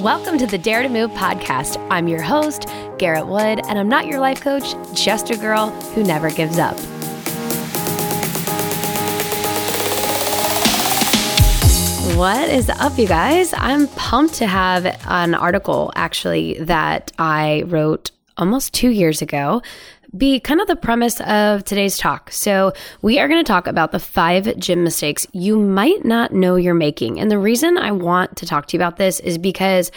Welcome to the Dare to Move podcast. I'm your host, Garrett Wood, and I'm not your life coach, just a girl who never gives up. What is up, you guys? I'm pumped to have an article actually that I wrote almost two years ago be kind of the premise of today's talk. So, we are going to talk about the five gym mistakes you might not know you're making. And the reason I want to talk to you about this is because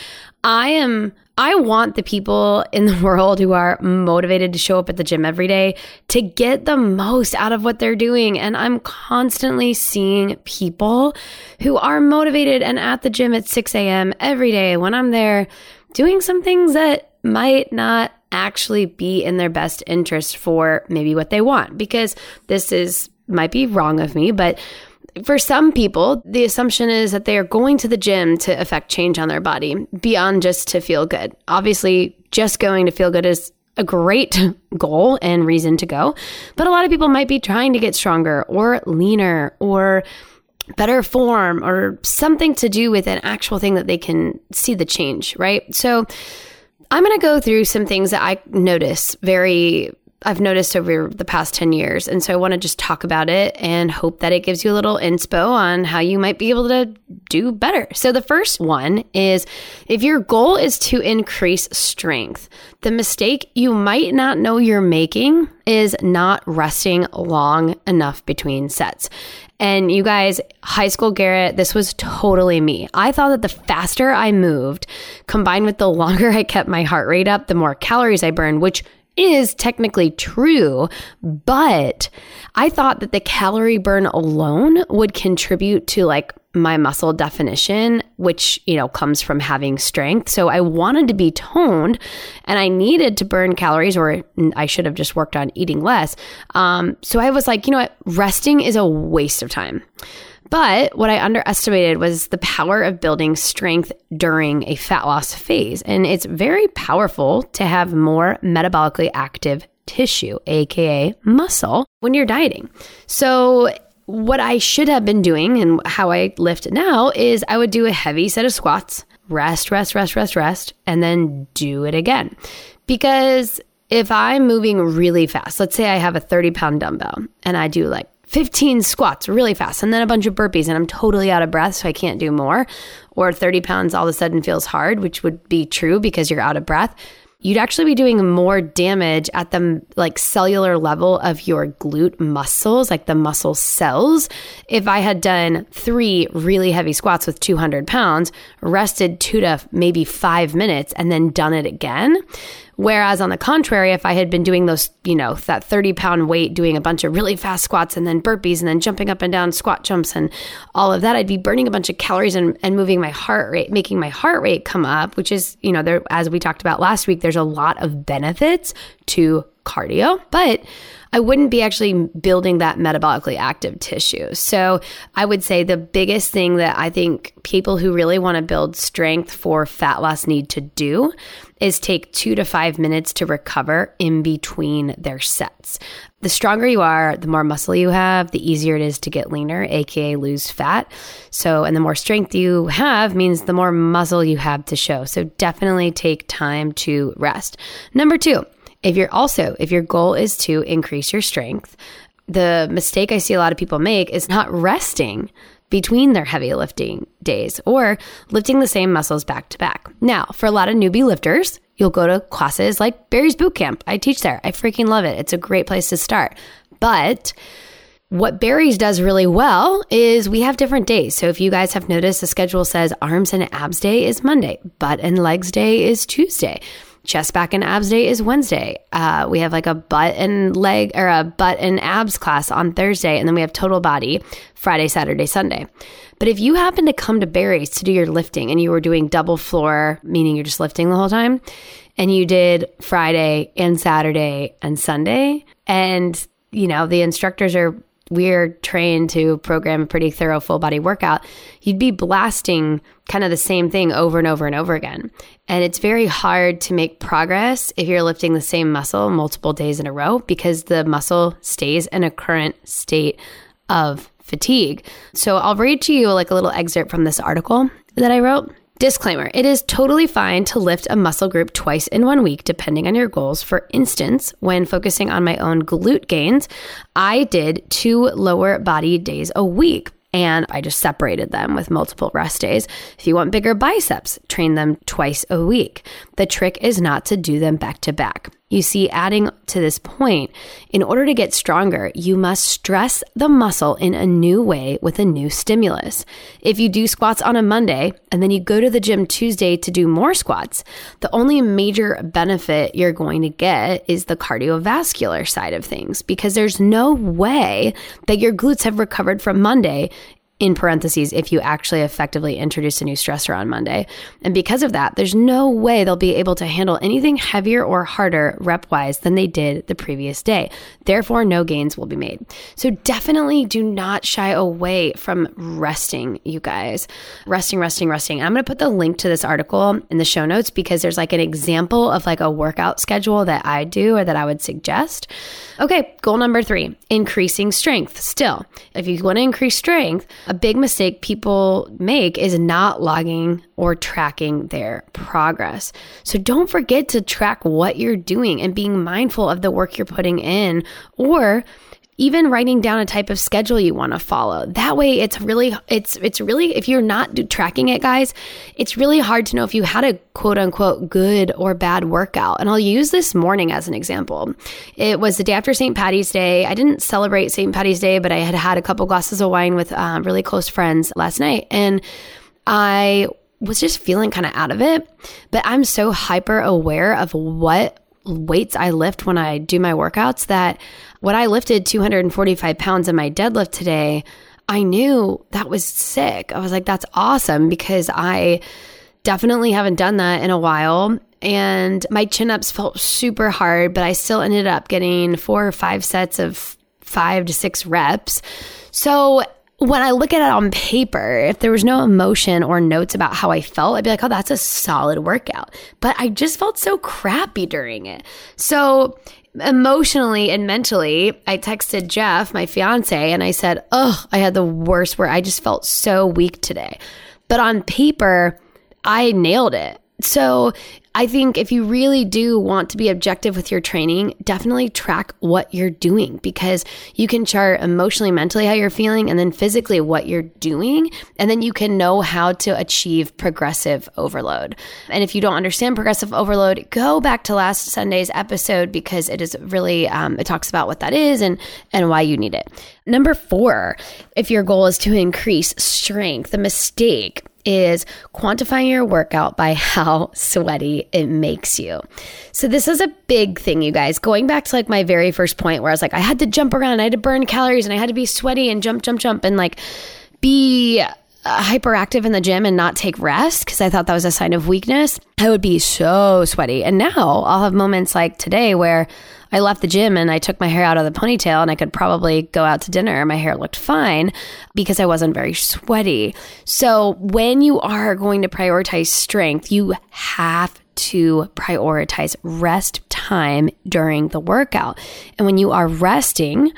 I am I want the people in the world who are motivated to show up at the gym every day to get the most out of what they're doing. And I'm constantly seeing people who are motivated and at the gym at 6 a.m. every day when I'm there doing some things that might not actually be in their best interest for maybe what they want because this is might be wrong of me but for some people, the assumption is that they are going to the gym to affect change on their body beyond just to feel good. Obviously, just going to feel good is a great goal and reason to go. But a lot of people might be trying to get stronger or leaner or better form or something to do with an actual thing that they can see the change, right? So, I'm going to go through some things that I notice very I've noticed over the past 10 years. And so I want to just talk about it and hope that it gives you a little inspo on how you might be able to do better. So the first one is if your goal is to increase strength, the mistake you might not know you're making is not resting long enough between sets. And you guys, high school Garrett, this was totally me. I thought that the faster I moved, combined with the longer I kept my heart rate up, the more calories I burned, which is technically true, but I thought that the calorie burn alone would contribute to like my muscle definition, which, you know, comes from having strength. So I wanted to be toned and I needed to burn calories, or I should have just worked on eating less. Um, so I was like, you know what? Resting is a waste of time. But what I underestimated was the power of building strength during a fat loss phase. And it's very powerful to have more metabolically active tissue, AKA muscle, when you're dieting. So what I should have been doing and how I lift now is I would do a heavy set of squats, rest, rest, rest, rest, rest, and then do it again. Because if I'm moving really fast, let's say I have a 30 pound dumbbell and I do like 15 squats really fast and then a bunch of burpees and I'm totally out of breath, so I can't do more. Or 30 pounds all of a sudden feels hard, which would be true because you're out of breath you'd actually be doing more damage at the like cellular level of your glute muscles, like the muscle cells. If I had done three really heavy squats with 200 pounds, rested two to maybe five minutes, and then done it again. Whereas on the contrary, if I had been doing those, you know, that 30 pound weight, doing a bunch of really fast squats and then burpees and then jumping up and down squat jumps and all of that, I'd be burning a bunch of calories and, and moving my heart rate, making my heart rate come up, which is, you know, there, as we talked about last week, there's a lot of benefits to cardio, but I wouldn't be actually building that metabolically active tissue. So I would say the biggest thing that I think people who really want to build strength for fat loss need to do is take two to five minutes to recover in between their sets. The stronger you are, the more muscle you have, the easier it is to get leaner, aka lose fat. So, and the more strength you have means the more muscle you have to show. So, definitely take time to rest. Number two, if you're also, if your goal is to increase your strength, the mistake I see a lot of people make is not resting between their heavy lifting days or lifting the same muscles back to back. Now, for a lot of newbie lifters, you'll go to classes like Barry's Boot Camp. I teach there. I freaking love it. It's a great place to start. But what Barry's does really well is we have different days. So if you guys have noticed, the schedule says arms and abs day is Monday, butt and legs day is Tuesday chest back and abs day is Wednesday. Uh, we have like a butt and leg or a butt and abs class on Thursday. And then we have total body Friday, Saturday, Sunday. But if you happen to come to Barry's to do your lifting and you were doing double floor, meaning you're just lifting the whole time, and you did Friday and Saturday and Sunday, and you know, the instructors are we're trained to program a pretty thorough full body workout, you'd be blasting kind of the same thing over and over and over again. And it's very hard to make progress if you're lifting the same muscle multiple days in a row because the muscle stays in a current state of fatigue. So I'll read to you like a little excerpt from this article that I wrote Disclaimer It is totally fine to lift a muscle group twice in one week, depending on your goals. For instance, when focusing on my own glute gains, I did two lower body days a week and I just separated them with multiple rest days. If you want bigger biceps, train them twice a week. The trick is not to do them back to back. You see, adding to this point, in order to get stronger, you must stress the muscle in a new way with a new stimulus. If you do squats on a Monday and then you go to the gym Tuesday to do more squats, the only major benefit you're going to get is the cardiovascular side of things because there's no way that your glutes have recovered from Monday in parentheses if you actually effectively introduce a new stressor on Monday. And because of that, there's no way they'll be able to handle anything heavier or harder rep wise than they did the previous day. Therefore, no gains will be made. So definitely do not shy away from resting, you guys. Resting, resting, resting. I'm going to put the link to this article in the show notes because there's like an example of like a workout schedule that I do or that I would suggest. Okay, goal number three increasing strength. Still, if you want to increase strength, a big mistake people make is not logging or tracking their progress. So don't forget to track what you're doing and being mindful of the work you're putting in or even writing down a type of schedule you want to follow. That way it's really it's it's really if you're not tracking it guys, it's really hard to know if you had a quote unquote good or bad workout. And I'll use this morning as an example. It was the day after St. Patty's Day. I didn't celebrate St. Patty's Day, but I had had a couple glasses of wine with uh, really close friends last night and I was just feeling kind of out of it, but I'm so hyper aware of what weights I lift when I do my workouts that when I lifted 245 pounds in my deadlift today, I knew that was sick. I was like, that's awesome because I definitely haven't done that in a while. And my chin ups felt super hard, but I still ended up getting four or five sets of five to six reps. So when I look at it on paper, if there was no emotion or notes about how I felt, I'd be like, oh, that's a solid workout. But I just felt so crappy during it. So emotionally and mentally, I texted Jeff, my fiance, and I said, oh, I had the worst where I just felt so weak today. But on paper, I nailed it. So I think if you really do want to be objective with your training, definitely track what you're doing because you can chart emotionally, mentally how you're feeling, and then physically what you're doing. And then you can know how to achieve progressive overload. And if you don't understand progressive overload, go back to last Sunday's episode because it is really, um, it talks about what that is and, and why you need it. Number four, if your goal is to increase strength, the mistake is quantifying your workout by how sweaty it makes you. So this is a big thing, you guys. Going back to like my very first point where I was like, I had to jump around, I had to burn calories, and I had to be sweaty and jump, jump, jump, and like be uh, hyperactive in the gym and not take rest because I thought that was a sign of weakness. I would be so sweaty. And now I'll have moments like today where I left the gym and I took my hair out of the ponytail and I could probably go out to dinner. My hair looked fine because I wasn't very sweaty. So when you are going to prioritize strength, you have to prioritize rest time during the workout. And when you are resting,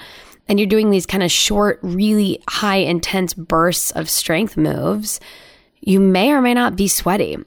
and you're doing these kind of short, really high intense bursts of strength moves, you may or may not be sweaty.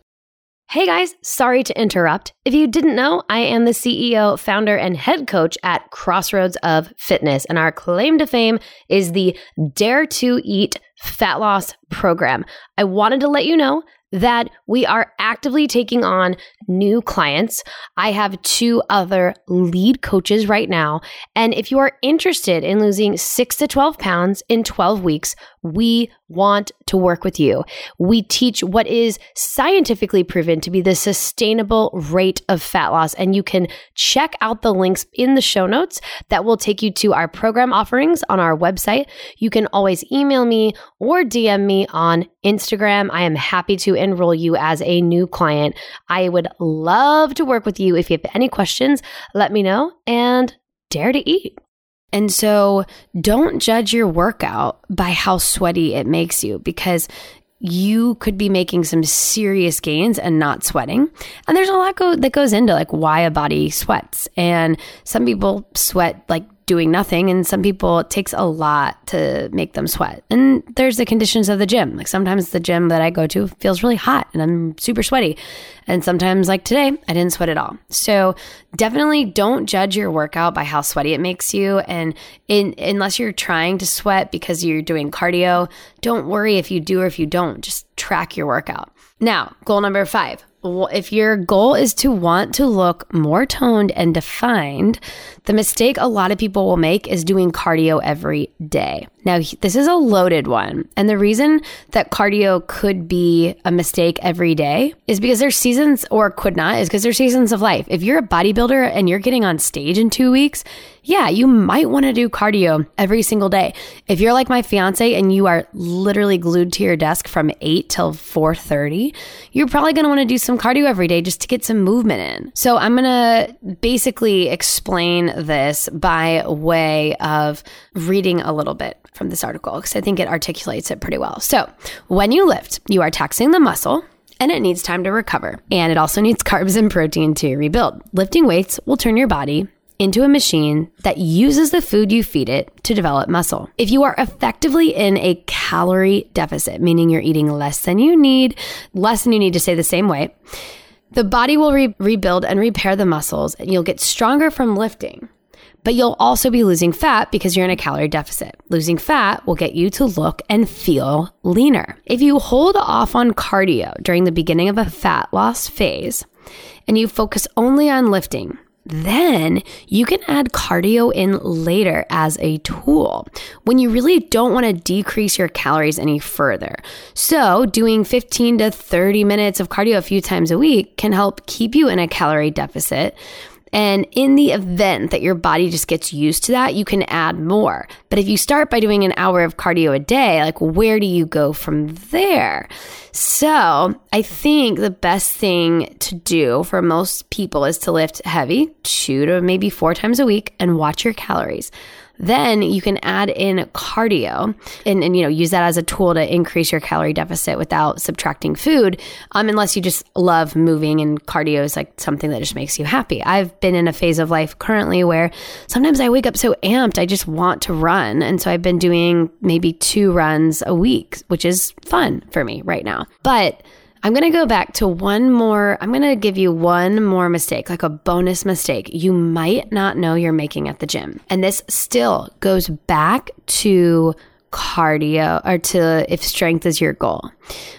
Hey guys, sorry to interrupt. If you didn't know, I am the CEO, founder, and head coach at Crossroads of Fitness, and our claim to fame is the Dare to Eat Fat Loss Program. I wanted to let you know that we are actively taking on new clients. I have two other lead coaches right now. And if you are interested in losing six to 12 pounds in 12 weeks, we want to work with you. We teach what is scientifically proven to be the sustainable rate of fat loss. And you can check out the links in the show notes that will take you to our program offerings on our website. You can always email me or DM me on Instagram. I am happy to enroll you as a new client. I would love to work with you. If you have any questions, let me know and dare to eat. And so don't judge your workout by how sweaty it makes you because you could be making some serious gains and not sweating. And there's a lot go- that goes into like why a body sweats. And some people sweat like doing nothing. And some people, it takes a lot to make them sweat. And there's the conditions of the gym. Like sometimes the gym that I go to feels really hot and I'm super sweaty. And sometimes, like today, I didn't sweat at all. So definitely don't judge your workout by how sweaty it makes you. And in, unless you're trying to sweat because you're doing cardio, don't worry if you do or if you don't. Just track your workout. Now, goal number five if your goal is to want to look more toned and defined, the mistake a lot of people will make is doing cardio every day. Now, this is a loaded one. And the reason that cardio could be a mistake every day is because there's seasons, or could not, is because there's seasons of life. If you're a bodybuilder and you're getting on stage in two weeks, yeah, you might want to do cardio every single day. If you're like my fiance and you are literally glued to your desk from 8 till 4:30, you're probably going to want to do some cardio every day just to get some movement in. So, I'm going to basically explain this by way of reading a little bit from this article because I think it articulates it pretty well. So, when you lift, you are taxing the muscle and it needs time to recover. And it also needs carbs and protein to rebuild. Lifting weights will turn your body into a machine that uses the food you feed it to develop muscle. If you are effectively in a calorie deficit, meaning you're eating less than you need, less than you need to stay the same weight, the body will re- rebuild and repair the muscles and you'll get stronger from lifting but you'll also be losing fat because you're in a calorie deficit. Losing fat will get you to look and feel leaner. If you hold off on cardio during the beginning of a fat loss phase and you focus only on lifting, then you can add cardio in later as a tool when you really don't want to decrease your calories any further. So, doing 15 to 30 minutes of cardio a few times a week can help keep you in a calorie deficit and in the event that your body just gets used to that, you can add more. But if you start by doing an hour of cardio a day, like where do you go from there? So I think the best thing to do for most people is to lift heavy, two to maybe four times a week, and watch your calories. Then you can add in cardio and, and you know use that as a tool to increase your calorie deficit without subtracting food. Um, unless you just love moving and cardio is like something that just makes you happy. Been in a phase of life currently where sometimes I wake up so amped I just want to run, and so I've been doing maybe two runs a week, which is fun for me right now. But I'm going to go back to one more. I'm going to give you one more mistake, like a bonus mistake you might not know you're making at the gym. And this still goes back to cardio or to if strength is your goal.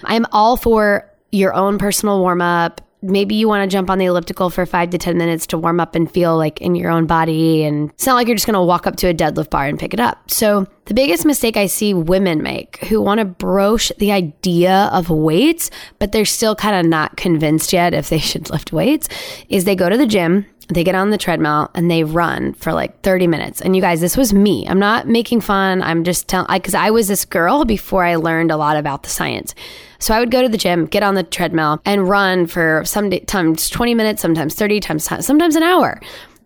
I'm all for your own personal warm up maybe you want to jump on the elliptical for five to 10 minutes to warm up and feel like in your own body. And it's not like you're just going to walk up to a deadlift bar and pick it up. So, the biggest mistake I see women make who want to broach the idea of weights, but they're still kind of not convinced yet if they should lift weights, is they go to the gym they get on the treadmill and they run for like 30 minutes. And you guys, this was me. I'm not making fun. I'm just telling, because I, I was this girl before I learned a lot about the science. So I would go to the gym, get on the treadmill, and run for sometimes 20 minutes, sometimes 30 times, sometimes an hour.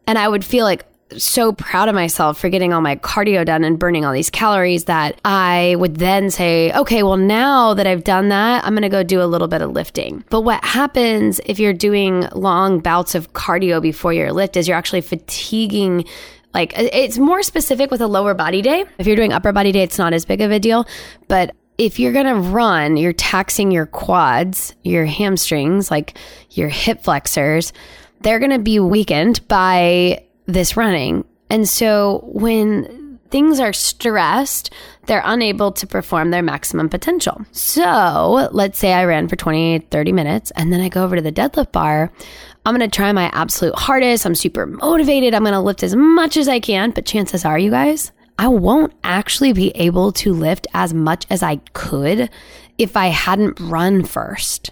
And I would feel like, so proud of myself for getting all my cardio done and burning all these calories that I would then say, okay, well, now that I've done that, I'm going to go do a little bit of lifting. But what happens if you're doing long bouts of cardio before your lift is you're actually fatiguing like it's more specific with a lower body day. If you're doing upper body day, it's not as big of a deal. But if you're going to run, you're taxing your quads, your hamstrings, like your hip flexors. They're going to be weakened by this running. And so when things are stressed, they're unable to perform their maximum potential. So let's say I ran for 20, 30 minutes and then I go over to the deadlift bar. I'm going to try my absolute hardest. I'm super motivated. I'm going to lift as much as I can. But chances are, you guys, I won't actually be able to lift as much as I could if I hadn't run first.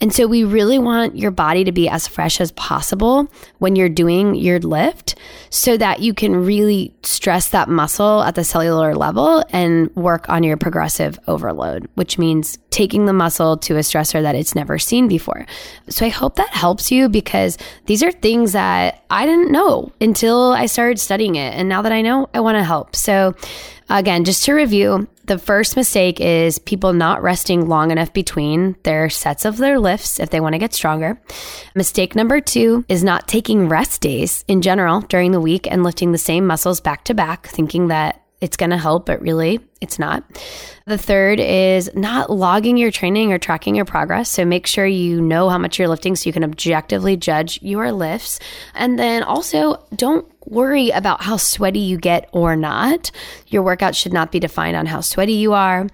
And so we really want your body to be as fresh as possible when you're doing your lift so that you can really stress that muscle at the cellular level and work on your progressive overload, which means taking the muscle to a stressor that it's never seen before. So I hope that helps you because these are things that I didn't know until I started studying it. And now that I know, I want to help. So Again, just to review, The first mistake is people not resting long enough between their sets of their lifts if they want to get stronger. Mistake number two is not taking rest days in general during the week and lifting the same muscles back to back, thinking that it's going to help, but really it's not. The third is not logging your training or tracking your progress. So make sure you know how much you're lifting so you can objectively judge your lifts. And then also don't worry about how sweaty you get or not. Your workout should not be defined on how sweaty you are.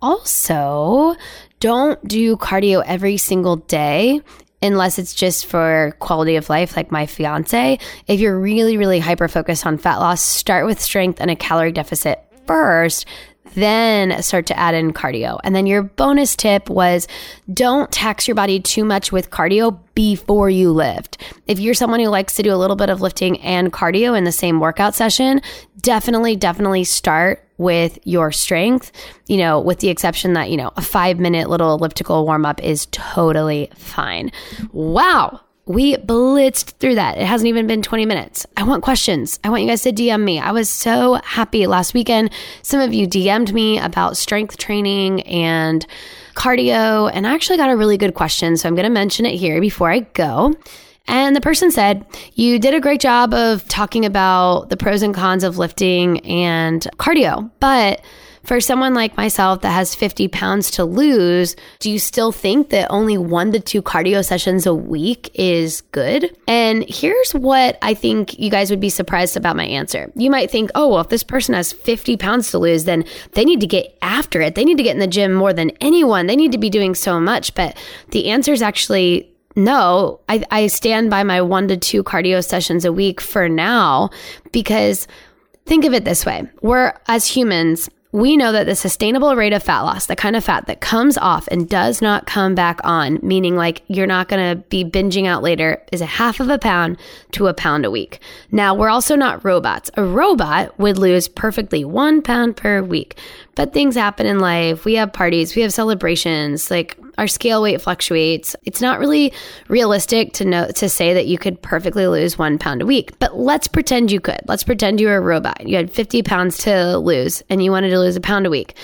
Also, don't do cardio every single day unless it's just for quality of life, like my fiance. If you're really, really hyper focused on fat loss, start with strength and a calorie deficit first, then start to add in cardio. And then your bonus tip was don't tax your body too much with cardio before you lift. If you're someone who likes to do a little bit of lifting and cardio in the same workout session, definitely, definitely start with your strength, you know, with the exception that, you know, a five minute little elliptical warm up is totally fine. Wow. We blitzed through that. It hasn't even been 20 minutes. I want questions. I want you guys to DM me. I was so happy last weekend. Some of you DM'd me about strength training and cardio, and I actually got a really good question. So I'm going to mention it here before I go. And the person said, You did a great job of talking about the pros and cons of lifting and cardio, but for someone like myself that has 50 pounds to lose, do you still think that only one to two cardio sessions a week is good? And here's what I think you guys would be surprised about my answer. You might think, oh, well, if this person has 50 pounds to lose, then they need to get after it. They need to get in the gym more than anyone. They need to be doing so much. But the answer is actually no, I, I stand by my one to two cardio sessions a week for now because think of it this way we're as humans we know that the sustainable rate of fat loss, the kind of fat that comes off and does not come back on, meaning like you're not going to be binging out later, is a half of a pound to a pound a week. Now, we're also not robots. A robot would lose perfectly one pound per week, but things happen in life. We have parties, we have celebrations, like our scale weight fluctuates. It's not really realistic to know to say that you could perfectly lose one pound a week. But let's pretend you could. Let's pretend you were a robot. You had 50 pounds to lose and you wanted to lose a pound a week.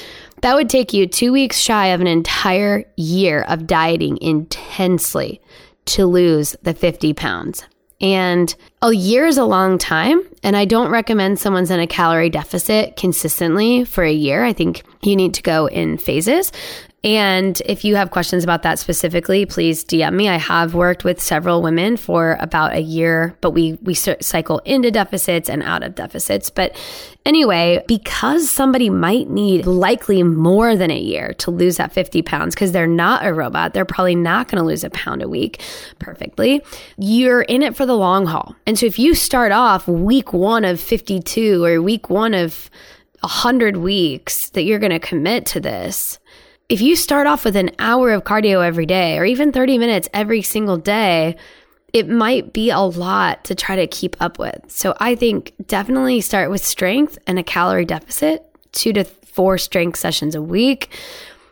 That would take you two weeks shy of an entire year of dieting intensely to lose the 50 pounds. And a year is a long time. And I don't recommend someone's in a calorie deficit consistently for a year. I think you need to go in phases. And if you have questions about that specifically, please DM me. I have worked with several women for about a year, but we we cycle into deficits and out of deficits. But anyway, because somebody might need likely more than a year to lose that 50 pounds because they're not a robot, they're probably not going to lose a pound a week perfectly. You're in it for the long haul. And so if you start off week 1 of 52 or week 1 of 100 weeks that you're going to commit to this, if you start off with an hour of cardio every day or even 30 minutes every single day, it might be a lot to try to keep up with. So I think definitely start with strength and a calorie deficit, two to four strength sessions a week,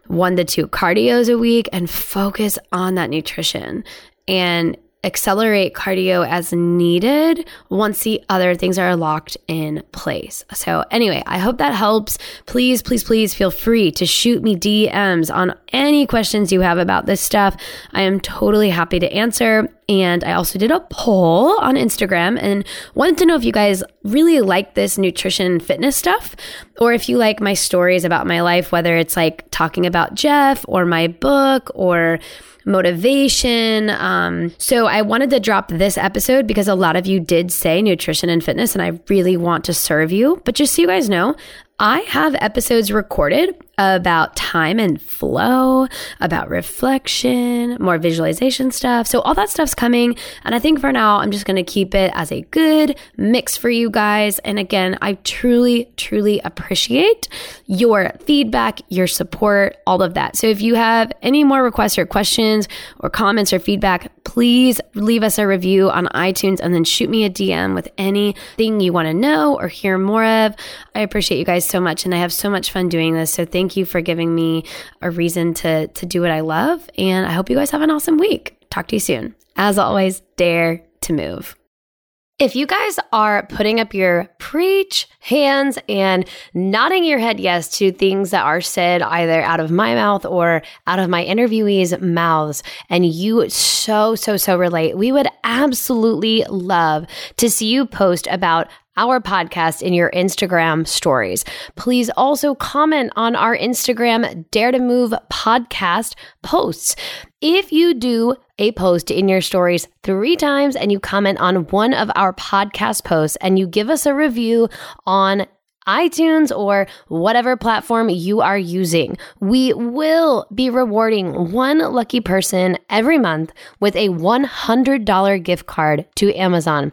one to two cardios a week, and focus on that nutrition. And accelerate cardio as needed once the other things are locked in place. So, anyway, I hope that helps. Please, please, please feel free to shoot me DMs on any questions you have about this stuff. I am totally happy to answer. And I also did a poll on Instagram and wanted to know if you guys really like this nutrition fitness stuff or if you like my stories about my life, whether it's like talking about Jeff or my book or motivation. Um, so I wanted to drop this episode because a lot of you did say nutrition and fitness, and I really want to serve you. But just so you guys know, I have episodes recorded about time and flow, about reflection, more visualization stuff. So, all that stuff's coming. And I think for now, I'm just going to keep it as a good mix for you guys. And again, I truly, truly appreciate your feedback, your support, all of that. So, if you have any more requests or questions or comments or feedback, please leave us a review on iTunes and then shoot me a DM with anything you want to know or hear more of. I appreciate you guys so much and I have so much fun doing this. So thank you for giving me a reason to to do what I love and I hope you guys have an awesome week. Talk to you soon. As always, dare to move. If you guys are putting up your preach hands and nodding your head yes to things that are said either out of my mouth or out of my interviewees' mouths, and you so, so, so relate, we would absolutely love to see you post about our podcast in your Instagram stories. Please also comment on our Instagram Dare to Move podcast posts. If you do a post in your stories three times and you comment on one of our podcast posts and you give us a review on iTunes or whatever platform you are using. We will be rewarding one lucky person every month with a $100 gift card to Amazon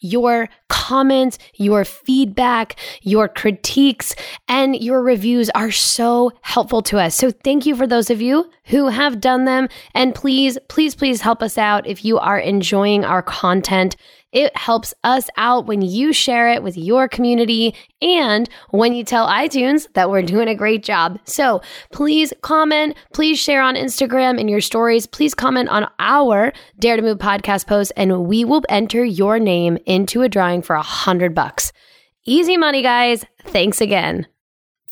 your comments, your feedback, your critiques, and your reviews are so helpful to us. So thank you for those of you who have done them. And please, please, please help us out if you are enjoying our content. It helps us out when you share it with your community and when you tell iTunes that we're doing a great job. So please comment, please share on Instagram in your stories, please comment on our Dare to Move podcast post, and we will enter your name into a drawing for a hundred bucks. Easy money, guys. Thanks again.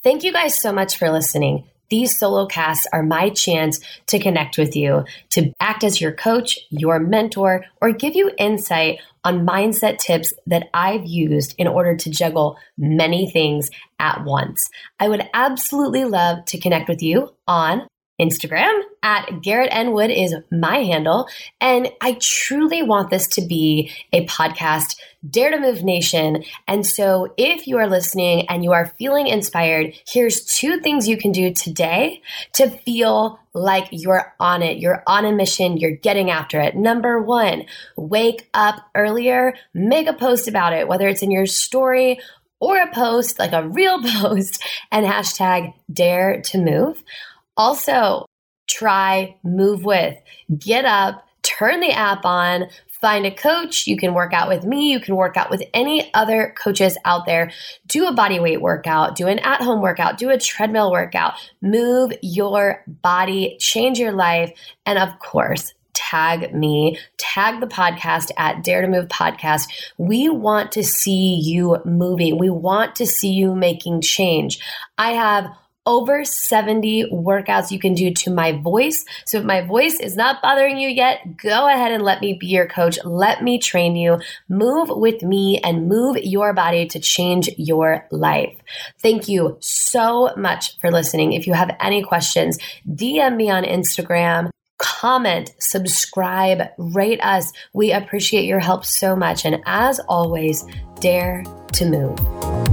Thank you guys so much for listening. These solo casts are my chance to connect with you, to act as your coach, your mentor, or give you insight on mindset tips that I've used in order to juggle many things at once. I would absolutely love to connect with you on Instagram at Garrett N. Wood is my handle. And I truly want this to be a podcast, Dare to Move Nation. And so if you are listening and you are feeling inspired, here's two things you can do today to feel like you're on it. You're on a mission. You're getting after it. Number one, wake up earlier, make a post about it, whether it's in your story or a post, like a real post, and hashtag dare to move. Also, try Move With. Get up, turn the app on, find a coach. You can work out with me. You can work out with any other coaches out there. Do a body weight workout, do an at home workout, do a treadmill workout. Move your body, change your life. And of course, tag me, tag the podcast at Dare to Move Podcast. We want to see you moving. We want to see you making change. I have over 70 workouts you can do to my voice. So if my voice is not bothering you yet, go ahead and let me be your coach. Let me train you. Move with me and move your body to change your life. Thank you so much for listening. If you have any questions, DM me on Instagram comment, subscribe, rate us. We appreciate your help so much. And as always, dare to move.